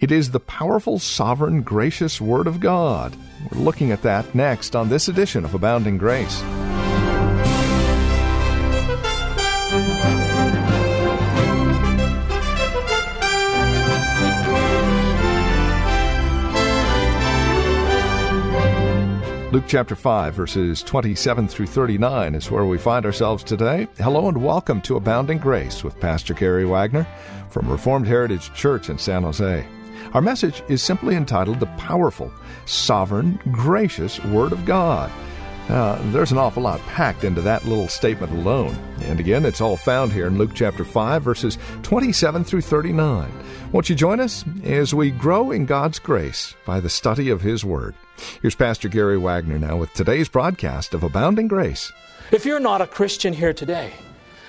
It is the powerful, sovereign, gracious Word of God. We're looking at that next on this edition of Abounding Grace. Luke chapter 5, verses 27 through 39 is where we find ourselves today. Hello and welcome to Abounding Grace with Pastor Gary Wagner from Reformed Heritage Church in San Jose. Our message is simply entitled The Powerful, Sovereign, Gracious Word of God. Uh, there's an awful lot packed into that little statement alone. And again, it's all found here in Luke chapter 5, verses 27 through 39. Won't you join us as we grow in God's grace by the study of His Word? Here's Pastor Gary Wagner now with today's broadcast of Abounding Grace. If you're not a Christian here today,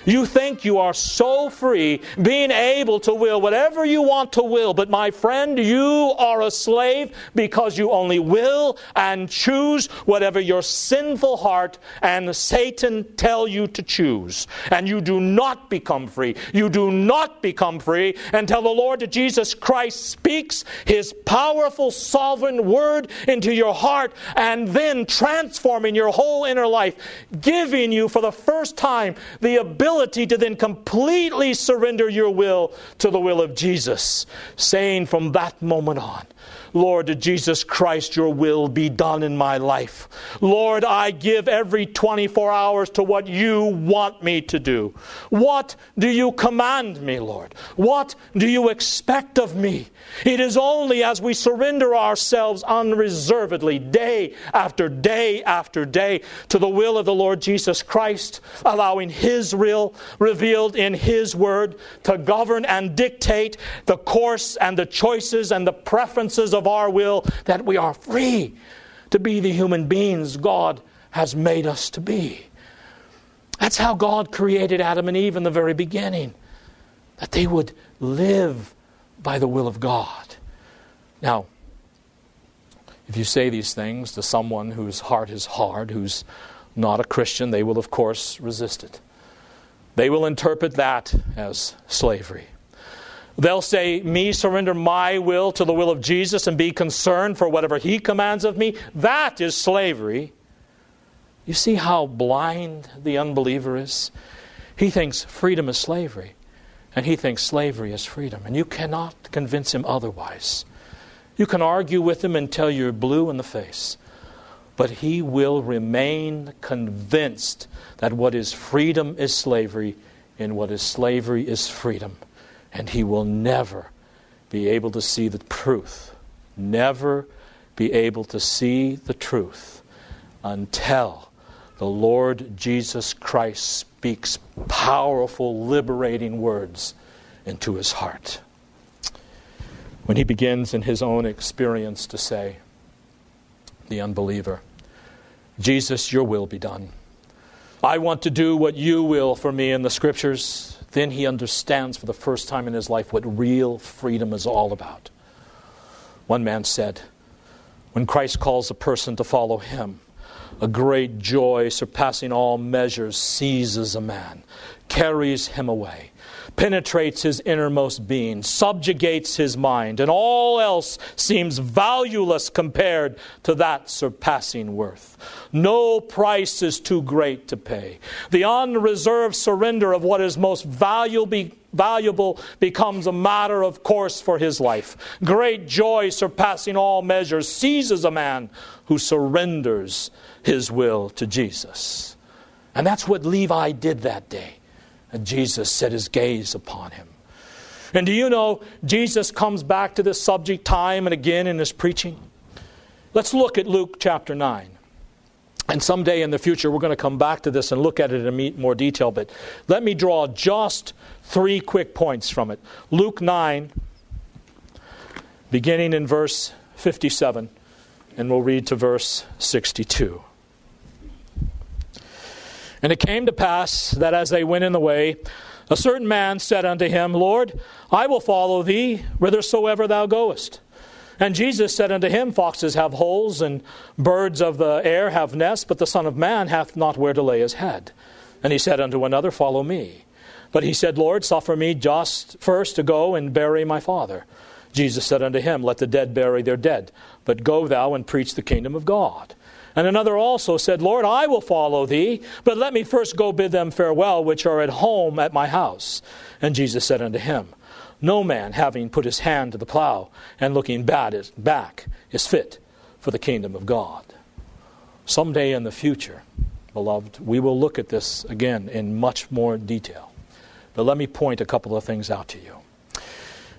you think you are so free, being able to will whatever you want to will. But my friend, you are a slave because you only will and choose whatever your sinful heart and Satan tell you to choose. And you do not become free. You do not become free until the Lord Jesus Christ speaks his powerful, sovereign word into your heart and then transforming your whole inner life, giving you for the first time the ability ability to then completely surrender your will to the will of Jesus, saying from that moment on, Lord Jesus Christ, your will be done in my life. Lord, I give every 24 hours to what you want me to do. What do you command me, Lord? What do you expect of me? It is only as we surrender ourselves unreservedly, day after day after day, to the will of the Lord Jesus Christ, allowing His will revealed in His Word to govern and dictate the course and the choices and the preferences of our will, that we are free to be the human beings God has made us to be. That's how God created Adam and Eve in the very beginning, that they would live by the will of God. Now, if you say these things to someone whose heart is hard, who's not a Christian, they will, of course, resist it. They will interpret that as slavery. They'll say, Me surrender my will to the will of Jesus and be concerned for whatever he commands of me. That is slavery. You see how blind the unbeliever is? He thinks freedom is slavery and he thinks slavery is freedom. And you cannot convince him otherwise. You can argue with him until you're blue in the face, but he will remain convinced that what is freedom is slavery, and what is slavery is freedom. And he will never be able to see the truth, never be able to see the truth until the Lord Jesus Christ speaks powerful, liberating words into his heart. When he begins in his own experience to say, the unbeliever, Jesus, your will be done. I want to do what you will for me in the scriptures. Then he understands for the first time in his life what real freedom is all about. One man said, When Christ calls a person to follow him, a great joy surpassing all measures seizes a man, carries him away, penetrates his innermost being, subjugates his mind, and all else seems valueless compared to that surpassing worth. No price is too great to pay. The unreserved surrender of what is most valuable valuable becomes a matter of course for his life. Great joy surpassing all measures seizes a man who surrenders his will to Jesus. And that's what Levi did that day. And Jesus set his gaze upon him. And do you know, Jesus comes back to this subject time and again in his preaching? Let's look at Luke chapter 9. And someday in the future, we're going to come back to this and look at it in more detail. But let me draw just three quick points from it. Luke 9 beginning in verse 57, and we'll read to verse 62. And it came to pass that as they went in the way, a certain man said unto him, Lord, I will follow thee whithersoever thou goest. And Jesus said unto him, Foxes have holes, and birds of the air have nests, but the Son of Man hath not where to lay his head. And he said unto another, Follow me. But he said, Lord, suffer me just first to go and bury my father. Jesus said unto him, Let the dead bury their dead, but go thou and preach the kingdom of God. And another also said, Lord, I will follow thee, but let me first go bid them farewell which are at home at my house. And Jesus said unto him, No man, having put his hand to the plow and looking back, is fit for the kingdom of God. Someday in the future, beloved, we will look at this again in much more detail. But let me point a couple of things out to you.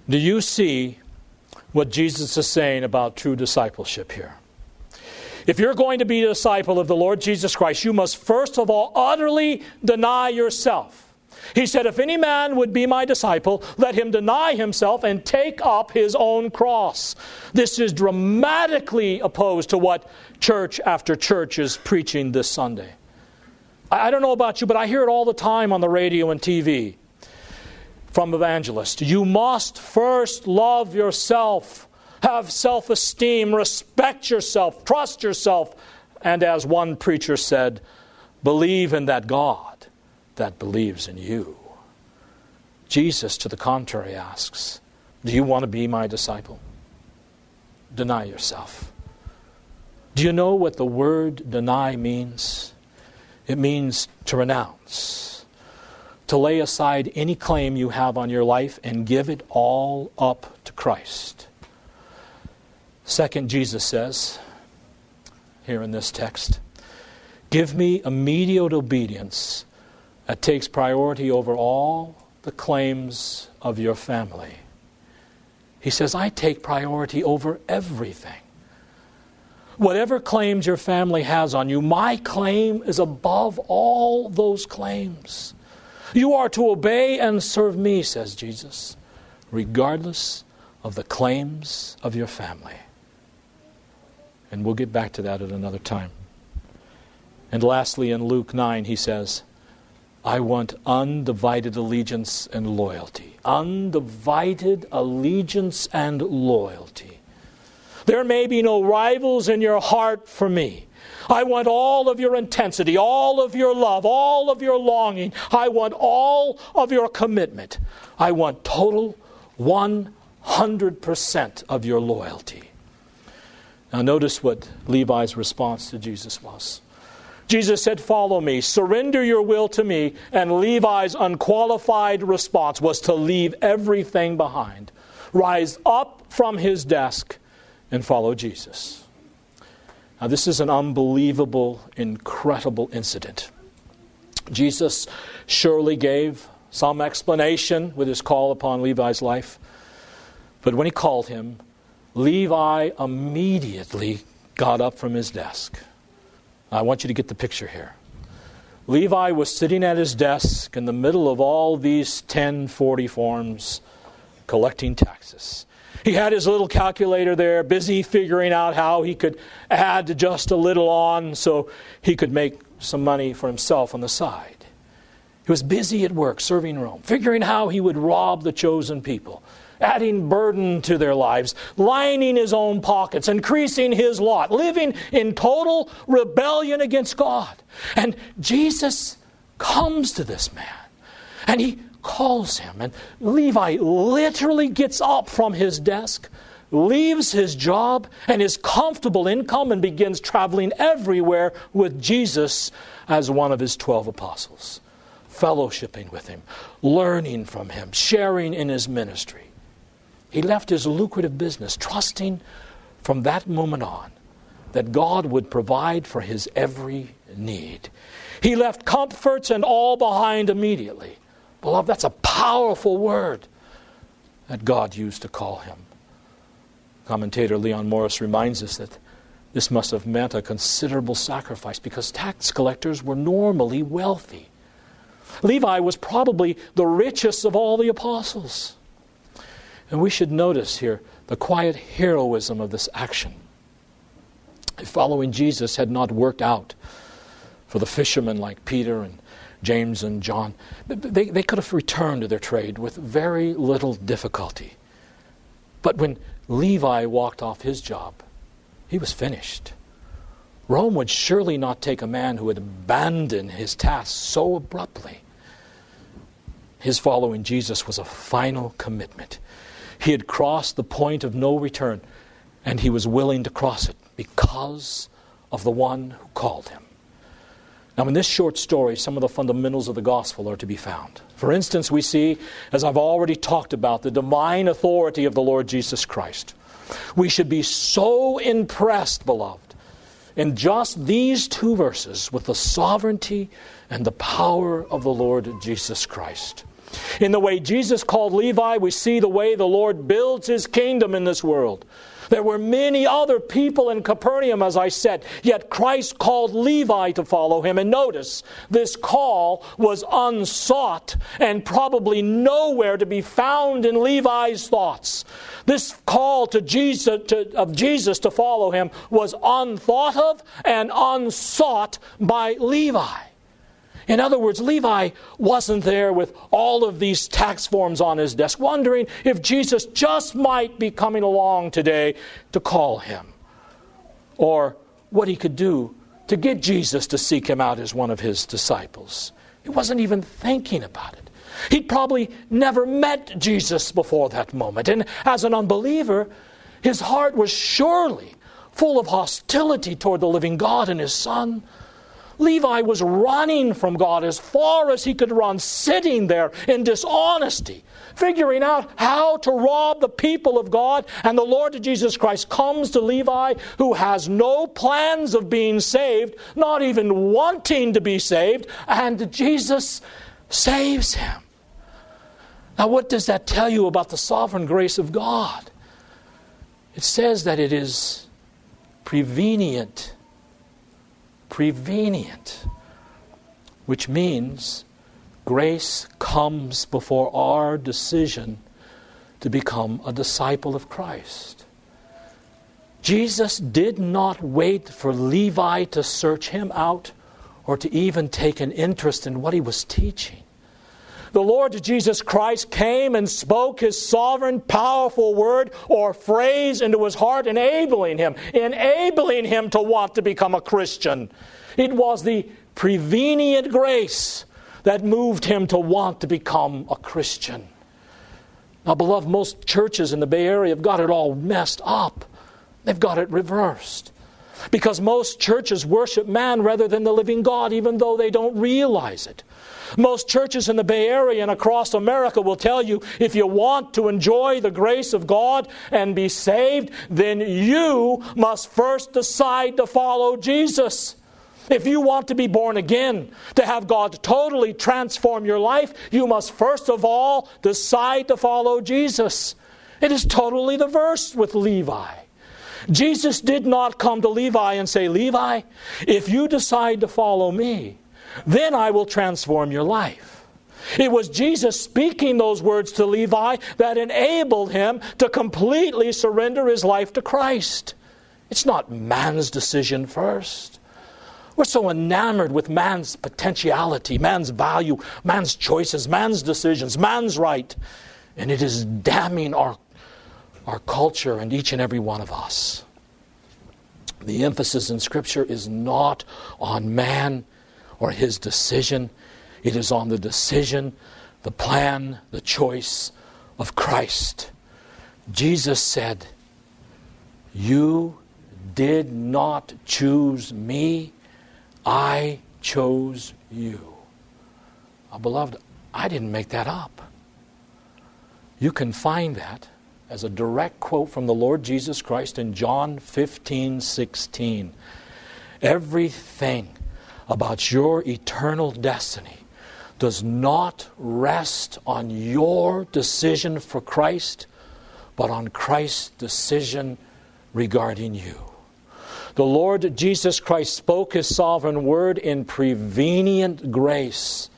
Do you see what Jesus is saying about true discipleship here? If you're going to be a disciple of the Lord Jesus Christ, you must first of all utterly deny yourself. He said, If any man would be my disciple, let him deny himself and take up his own cross. This is dramatically opposed to what church after church is preaching this Sunday. I don't know about you, but I hear it all the time on the radio and TV from evangelists. You must first love yourself have self esteem, respect yourself, trust yourself, and as one preacher said, believe in that God that believes in you. Jesus, to the contrary, asks, Do you want to be my disciple? Deny yourself. Do you know what the word deny means? It means to renounce, to lay aside any claim you have on your life and give it all up to Christ. Second, Jesus says here in this text, Give me immediate obedience that takes priority over all the claims of your family. He says, I take priority over everything. Whatever claims your family has on you, my claim is above all those claims. You are to obey and serve me, says Jesus, regardless of the claims of your family. And we'll get back to that at another time. And lastly, in Luke 9, he says, I want undivided allegiance and loyalty. Undivided allegiance and loyalty. There may be no rivals in your heart for me. I want all of your intensity, all of your love, all of your longing. I want all of your commitment. I want total 100% of your loyalty. Now, notice what Levi's response to Jesus was. Jesus said, Follow me, surrender your will to me. And Levi's unqualified response was to leave everything behind, rise up from his desk, and follow Jesus. Now, this is an unbelievable, incredible incident. Jesus surely gave some explanation with his call upon Levi's life, but when he called him, Levi immediately got up from his desk. I want you to get the picture here. Levi was sitting at his desk in the middle of all these 1040 forms collecting taxes. He had his little calculator there, busy figuring out how he could add just a little on so he could make some money for himself on the side. He was busy at work serving Rome, figuring how he would rob the chosen people adding burden to their lives, lining his own pockets, increasing his lot, living in total rebellion against God. And Jesus comes to this man and he calls him. And Levi literally gets up from his desk, leaves his job and his comfortable income, and begins traveling everywhere with Jesus as one of his 12 apostles, fellowshipping with him, learning from him, sharing in his ministry. He left his lucrative business, trusting from that moment on that God would provide for his every need. He left comforts and all behind immediately. Beloved, that's a powerful word that God used to call him. Commentator Leon Morris reminds us that this must have meant a considerable sacrifice because tax collectors were normally wealthy. Levi was probably the richest of all the apostles. And we should notice here the quiet heroism of this action. If following Jesus had not worked out for the fishermen like Peter and James and John, they, they could have returned to their trade with very little difficulty. But when Levi walked off his job, he was finished. Rome would surely not take a man who had abandoned his task so abruptly. His following Jesus was a final commitment. He had crossed the point of no return, and he was willing to cross it because of the one who called him. Now, in this short story, some of the fundamentals of the gospel are to be found. For instance, we see, as I've already talked about, the divine authority of the Lord Jesus Christ. We should be so impressed, beloved, in just these two verses with the sovereignty and the power of the Lord Jesus Christ. In the way Jesus called Levi, we see the way the Lord builds his kingdom in this world. There were many other people in Capernaum, as I said, yet Christ called Levi to follow him. And notice, this call was unsought and probably nowhere to be found in Levi's thoughts. This call to Jesus, to, of Jesus to follow him was unthought of and unsought by Levi. In other words, Levi wasn't there with all of these tax forms on his desk, wondering if Jesus just might be coming along today to call him, or what he could do to get Jesus to seek him out as one of his disciples. He wasn't even thinking about it. He'd probably never met Jesus before that moment, and as an unbeliever, his heart was surely full of hostility toward the living God and his Son. Levi was running from God as far as he could run, sitting there in dishonesty, figuring out how to rob the people of God. And the Lord Jesus Christ comes to Levi, who has no plans of being saved, not even wanting to be saved, and Jesus saves him. Now, what does that tell you about the sovereign grace of God? It says that it is prevenient prevenient, which means grace comes before our decision to become a disciple of Christ. Jesus did not wait for Levi to search him out or to even take an interest in what he was teaching. The Lord Jesus Christ came and spoke his sovereign, powerful word or phrase into his heart, enabling him, enabling him to want to become a Christian. It was the prevenient grace that moved him to want to become a Christian. Now, beloved, most churches in the Bay Area have got it all messed up. They've got it reversed. Because most churches worship man rather than the living God, even though they don't realize it. Most churches in the Bay Area and across America will tell you if you want to enjoy the grace of God and be saved, then you must first decide to follow Jesus. If you want to be born again, to have God totally transform your life, you must first of all decide to follow Jesus. It is totally the verse with Levi. Jesus did not come to Levi and say, Levi, if you decide to follow me, then I will transform your life. It was Jesus speaking those words to Levi that enabled him to completely surrender his life to Christ. It's not man's decision first. We're so enamored with man's potentiality, man's value, man's choices, man's decisions, man's right. And it is damning our, our culture and each and every one of us. The emphasis in Scripture is not on man or his decision, it is on the decision, the plan, the choice of Christ. Jesus said, You did not choose me, I chose you. Now, beloved, I didn't make that up. You can find that as a direct quote from the Lord Jesus Christ in John 15 16. Everything about your eternal destiny does not rest on your decision for Christ, but on Christ's decision regarding you. The Lord Jesus Christ spoke his sovereign word in prevenient grace.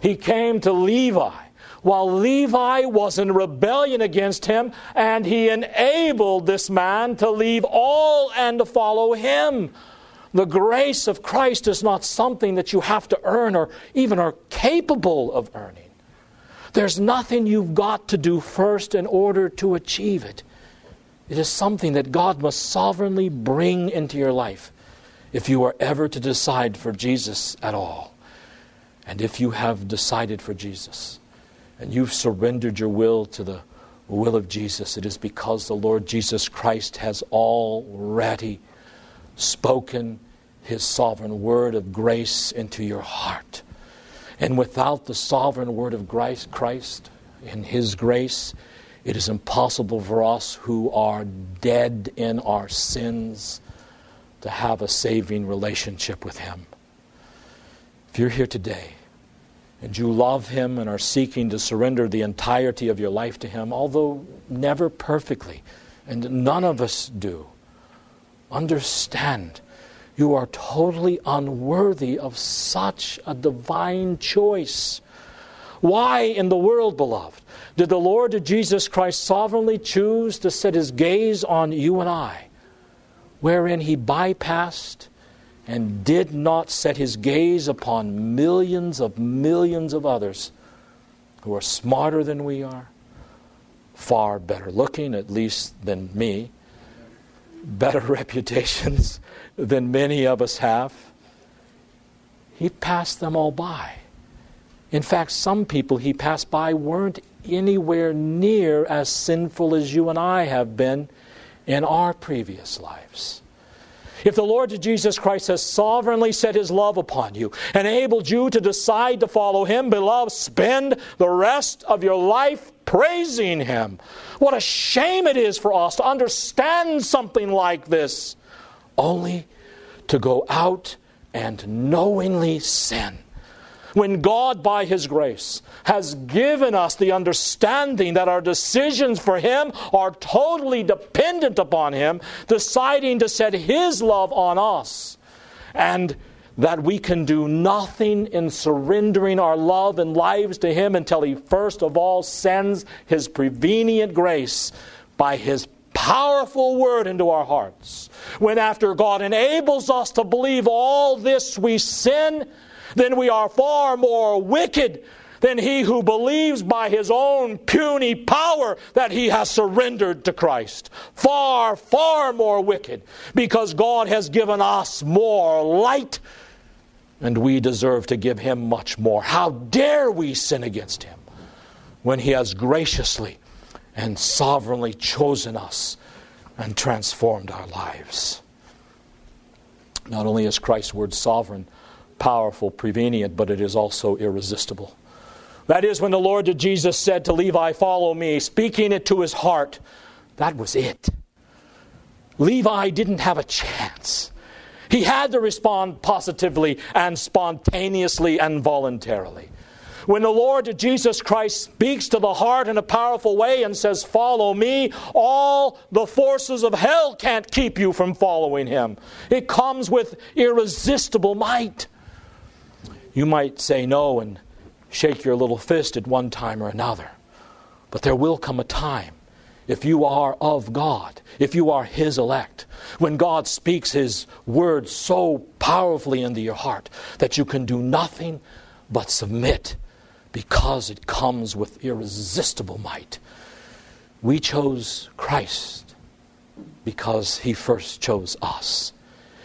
He came to Levi while Levi was in rebellion against him, and he enabled this man to leave all and to follow him. The grace of Christ is not something that you have to earn or even are capable of earning. There's nothing you've got to do first in order to achieve it. It is something that God must sovereignly bring into your life if you are ever to decide for Jesus at all. And if you have decided for Jesus and you've surrendered your will to the will of Jesus, it is because the Lord Jesus Christ has already spoken his sovereign word of grace into your heart. And without the sovereign word of Christ, in his grace, it is impossible for us who are dead in our sins to have a saving relationship with him. If you're here today and you love him and are seeking to surrender the entirety of your life to him, although never perfectly, and none of us do, understand you are totally unworthy of such a divine choice. Why in the world, beloved, did the Lord Jesus Christ sovereignly choose to set his gaze on you and I, wherein he bypassed and did not set his gaze upon millions of millions of others who are smarter than we are, far better looking, at least than me, better reputations than many of us have. He passed them all by. In fact, some people he passed by weren't anywhere near as sinful as you and I have been in our previous lives. If the Lord Jesus Christ has sovereignly set his love upon you, and enabled you to decide to follow him, beloved, spend the rest of your life praising him. What a shame it is for us to understand something like this, only to go out and knowingly sin when God, by His grace, has given us the understanding that our decisions for Him are totally dependent upon Him, deciding to set His love on us, and that we can do nothing in surrendering our love and lives to Him until He first of all sends His prevenient grace by His powerful word into our hearts. When after God enables us to believe all this, we sin then we are far more wicked than he who believes by his own puny power that he has surrendered to Christ. Far, far more wicked because God has given us more light and we deserve to give him much more. How dare we sin against him when he has graciously and sovereignly chosen us and transformed our lives? Not only is Christ's word sovereign, powerful, prevenient, but it is also irresistible. That is, when the Lord Jesus said to Levi, Follow me, speaking it to his heart, that was it. Levi didn't have a chance. He had to respond positively and spontaneously and voluntarily. When the Lord Jesus Christ speaks to the heart in a powerful way and says, Follow me, all the forces of hell can't keep you from following him. It comes with irresistible might. You might say no and shake your little fist at one time or another. But there will come a time, if you are of God, if you are His elect, when God speaks His word so powerfully into your heart that you can do nothing but submit because it comes with irresistible might. We chose Christ because He first chose us.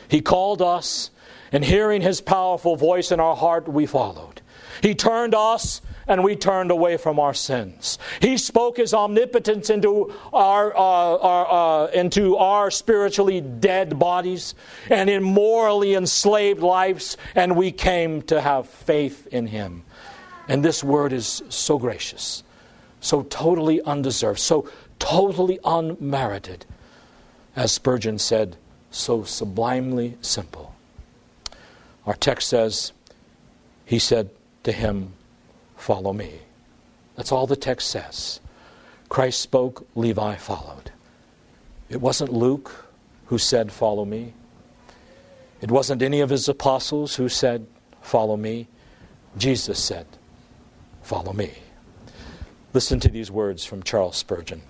He called us and hearing his powerful voice in our heart, we followed. He turned us and we turned away from our sins. He spoke his omnipotence into our, uh, our uh, into our spiritually dead bodies and in morally enslaved lives, and we came to have faith in him. And this word is so gracious, so totally undeserved, so totally unmerited. As Spurgeon said, so sublimely simple. Our text says, He said to him, Follow me. That's all the text says. Christ spoke, Levi followed. It wasn't Luke who said, Follow me. It wasn't any of his apostles who said, Follow me. Jesus said, Follow me. Listen to these words from Charles Spurgeon.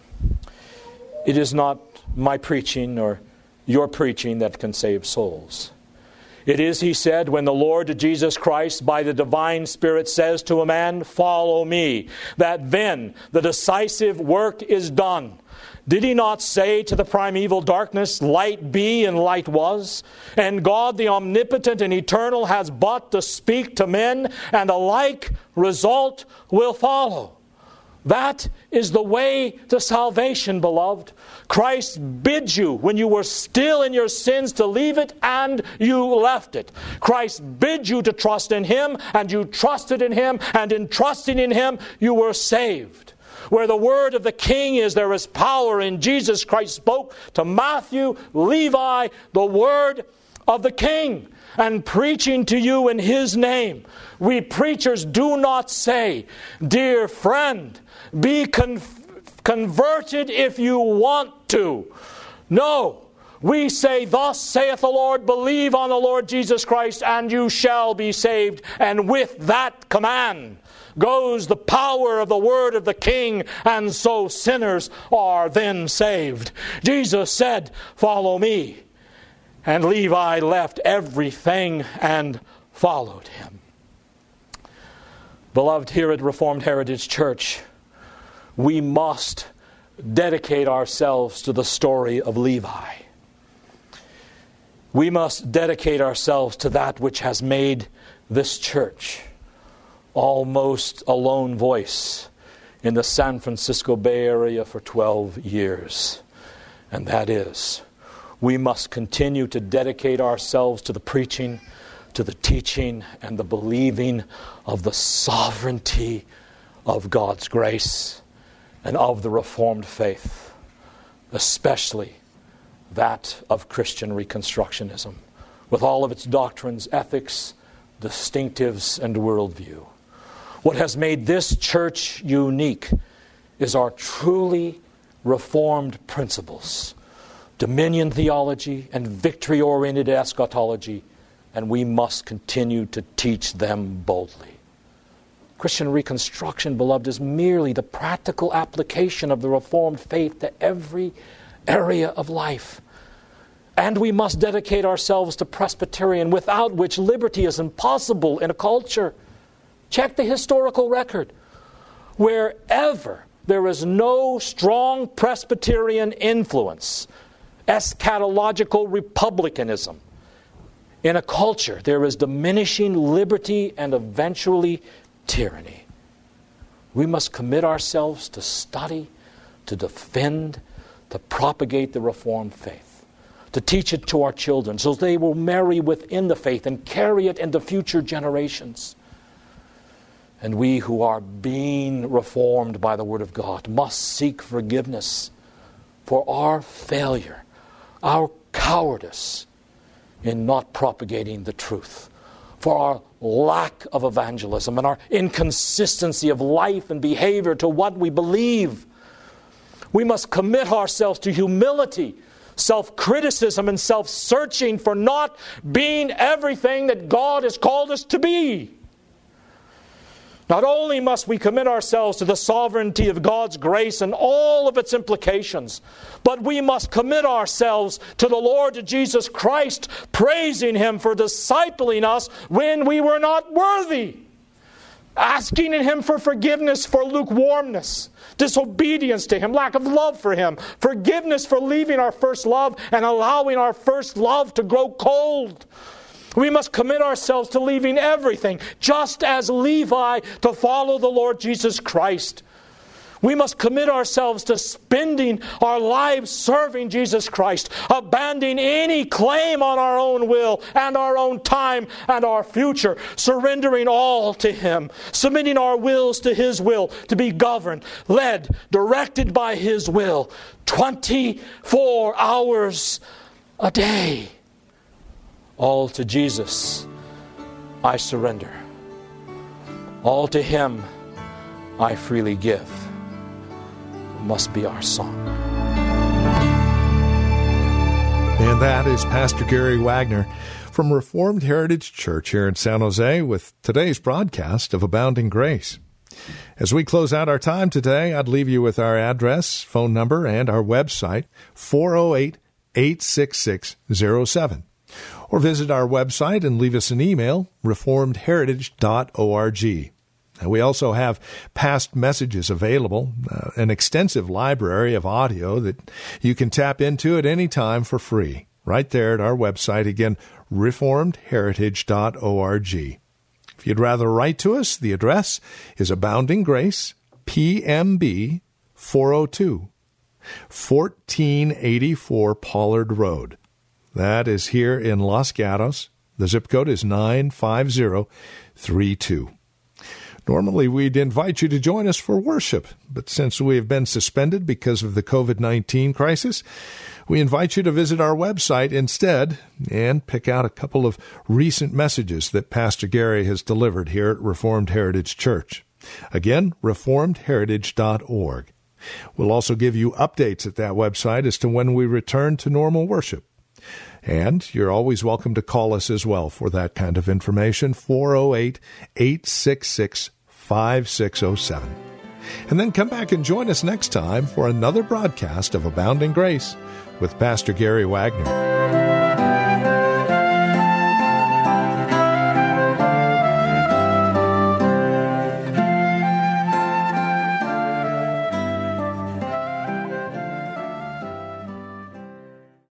It is not my preaching or your preaching that can save souls. It is, he said, when the Lord Jesus Christ, by the divine Spirit, says to a man, Follow me, that then the decisive work is done. Did he not say to the primeval darkness, Light be, and light was? And God, the omnipotent and eternal, has but to speak to men, and a like result will follow. That is the way to salvation, beloved. Christ bids you, when you were still in your sins, to leave it, and you left it. Christ bid you to trust in Him, and you trusted in Him, and in trusting in Him, you were saved. Where the word of the king is, there is power. And Jesus Christ spoke to Matthew, Levi, the word of the king, and preaching to you in his name. We preachers do not say, Dear friend, be con- converted if you want to. No. We say, Thus saith the Lord, believe on the Lord Jesus Christ, and you shall be saved. And with that command goes the power of the word of the king, and so sinners are then saved. Jesus said, Follow me. And Levi left everything and followed him. Beloved, here at Reformed Heritage Church, we must dedicate ourselves to the story of Levi. We must dedicate ourselves to that which has made this church almost a lone voice in the San Francisco Bay Area for 12 years. And that is, we must continue to dedicate ourselves to the preaching, to the teaching, and the believing of the sovereignty of God's grace and of the Reformed faith, especially that of Christian Reconstructionism, with all of its doctrines, ethics, distinctives, and worldview. What has made this church unique is our truly Reformed principles dominion theology and victory oriented eschatology, and we must continue to teach them boldly. Christian reconstruction, beloved, is merely the practical application of the Reformed faith to every area of life. And we must dedicate ourselves to Presbyterian, without which liberty is impossible in a culture. Check the historical record. Wherever there is no strong Presbyterian influence, eschatological republicanism, in a culture, there is diminishing liberty and eventually tyranny. We must commit ourselves to study, to defend, to propagate the Reformed faith, to teach it to our children so they will marry within the faith and carry it into future generations. And we who are being reformed by the Word of God must seek forgiveness for our failure, our cowardice in not propagating the truth for our lack of evangelism and our inconsistency of life and behavior to what we believe. We must commit ourselves to humility, self criticism, and self searching for not being everything that God has called us to be. Not only must we commit ourselves to the sovereignty of God's grace and all of its implications, but we must commit ourselves to the Lord Jesus Christ, praising Him for discipling us when we were not worthy, asking in Him for forgiveness for lukewarmness, disobedience to Him, lack of love for Him, forgiveness for leaving our first love and allowing our first love to grow cold we must commit ourselves to leaving everything, just as Levi to follow the Lord Jesus Christ. We must commit ourselves to spending our lives serving Jesus Christ, abandoning any claim on our own will and our own time and our future, surrendering all to Him, submitting our wills to His will, to be governed, led, directed by His will 24 hours a day. All to Jesus I surrender. All to Him I freely give. Must be our song. And that is Pastor Gary Wagner from Reformed Heritage Church here in San Jose with today's broadcast of Abounding Grace. As we close out our time today, I'd leave you with our address, phone number, and our website, 408 866 07. Or visit our website and leave us an email, reformedheritage.org. We also have past messages available, uh, an extensive library of audio that you can tap into at any time for free, right there at our website, again, reformedheritage.org. If you'd rather write to us, the address is Abounding Grace, PMB 402, 1484 Pollard Road. That is here in Los Gatos. The zip code is 95032. Normally, we'd invite you to join us for worship, but since we have been suspended because of the COVID 19 crisis, we invite you to visit our website instead and pick out a couple of recent messages that Pastor Gary has delivered here at Reformed Heritage Church. Again, reformedheritage.org. We'll also give you updates at that website as to when we return to normal worship. And you're always welcome to call us as well for that kind of information 408 866 5607. And then come back and join us next time for another broadcast of Abounding Grace with Pastor Gary Wagner.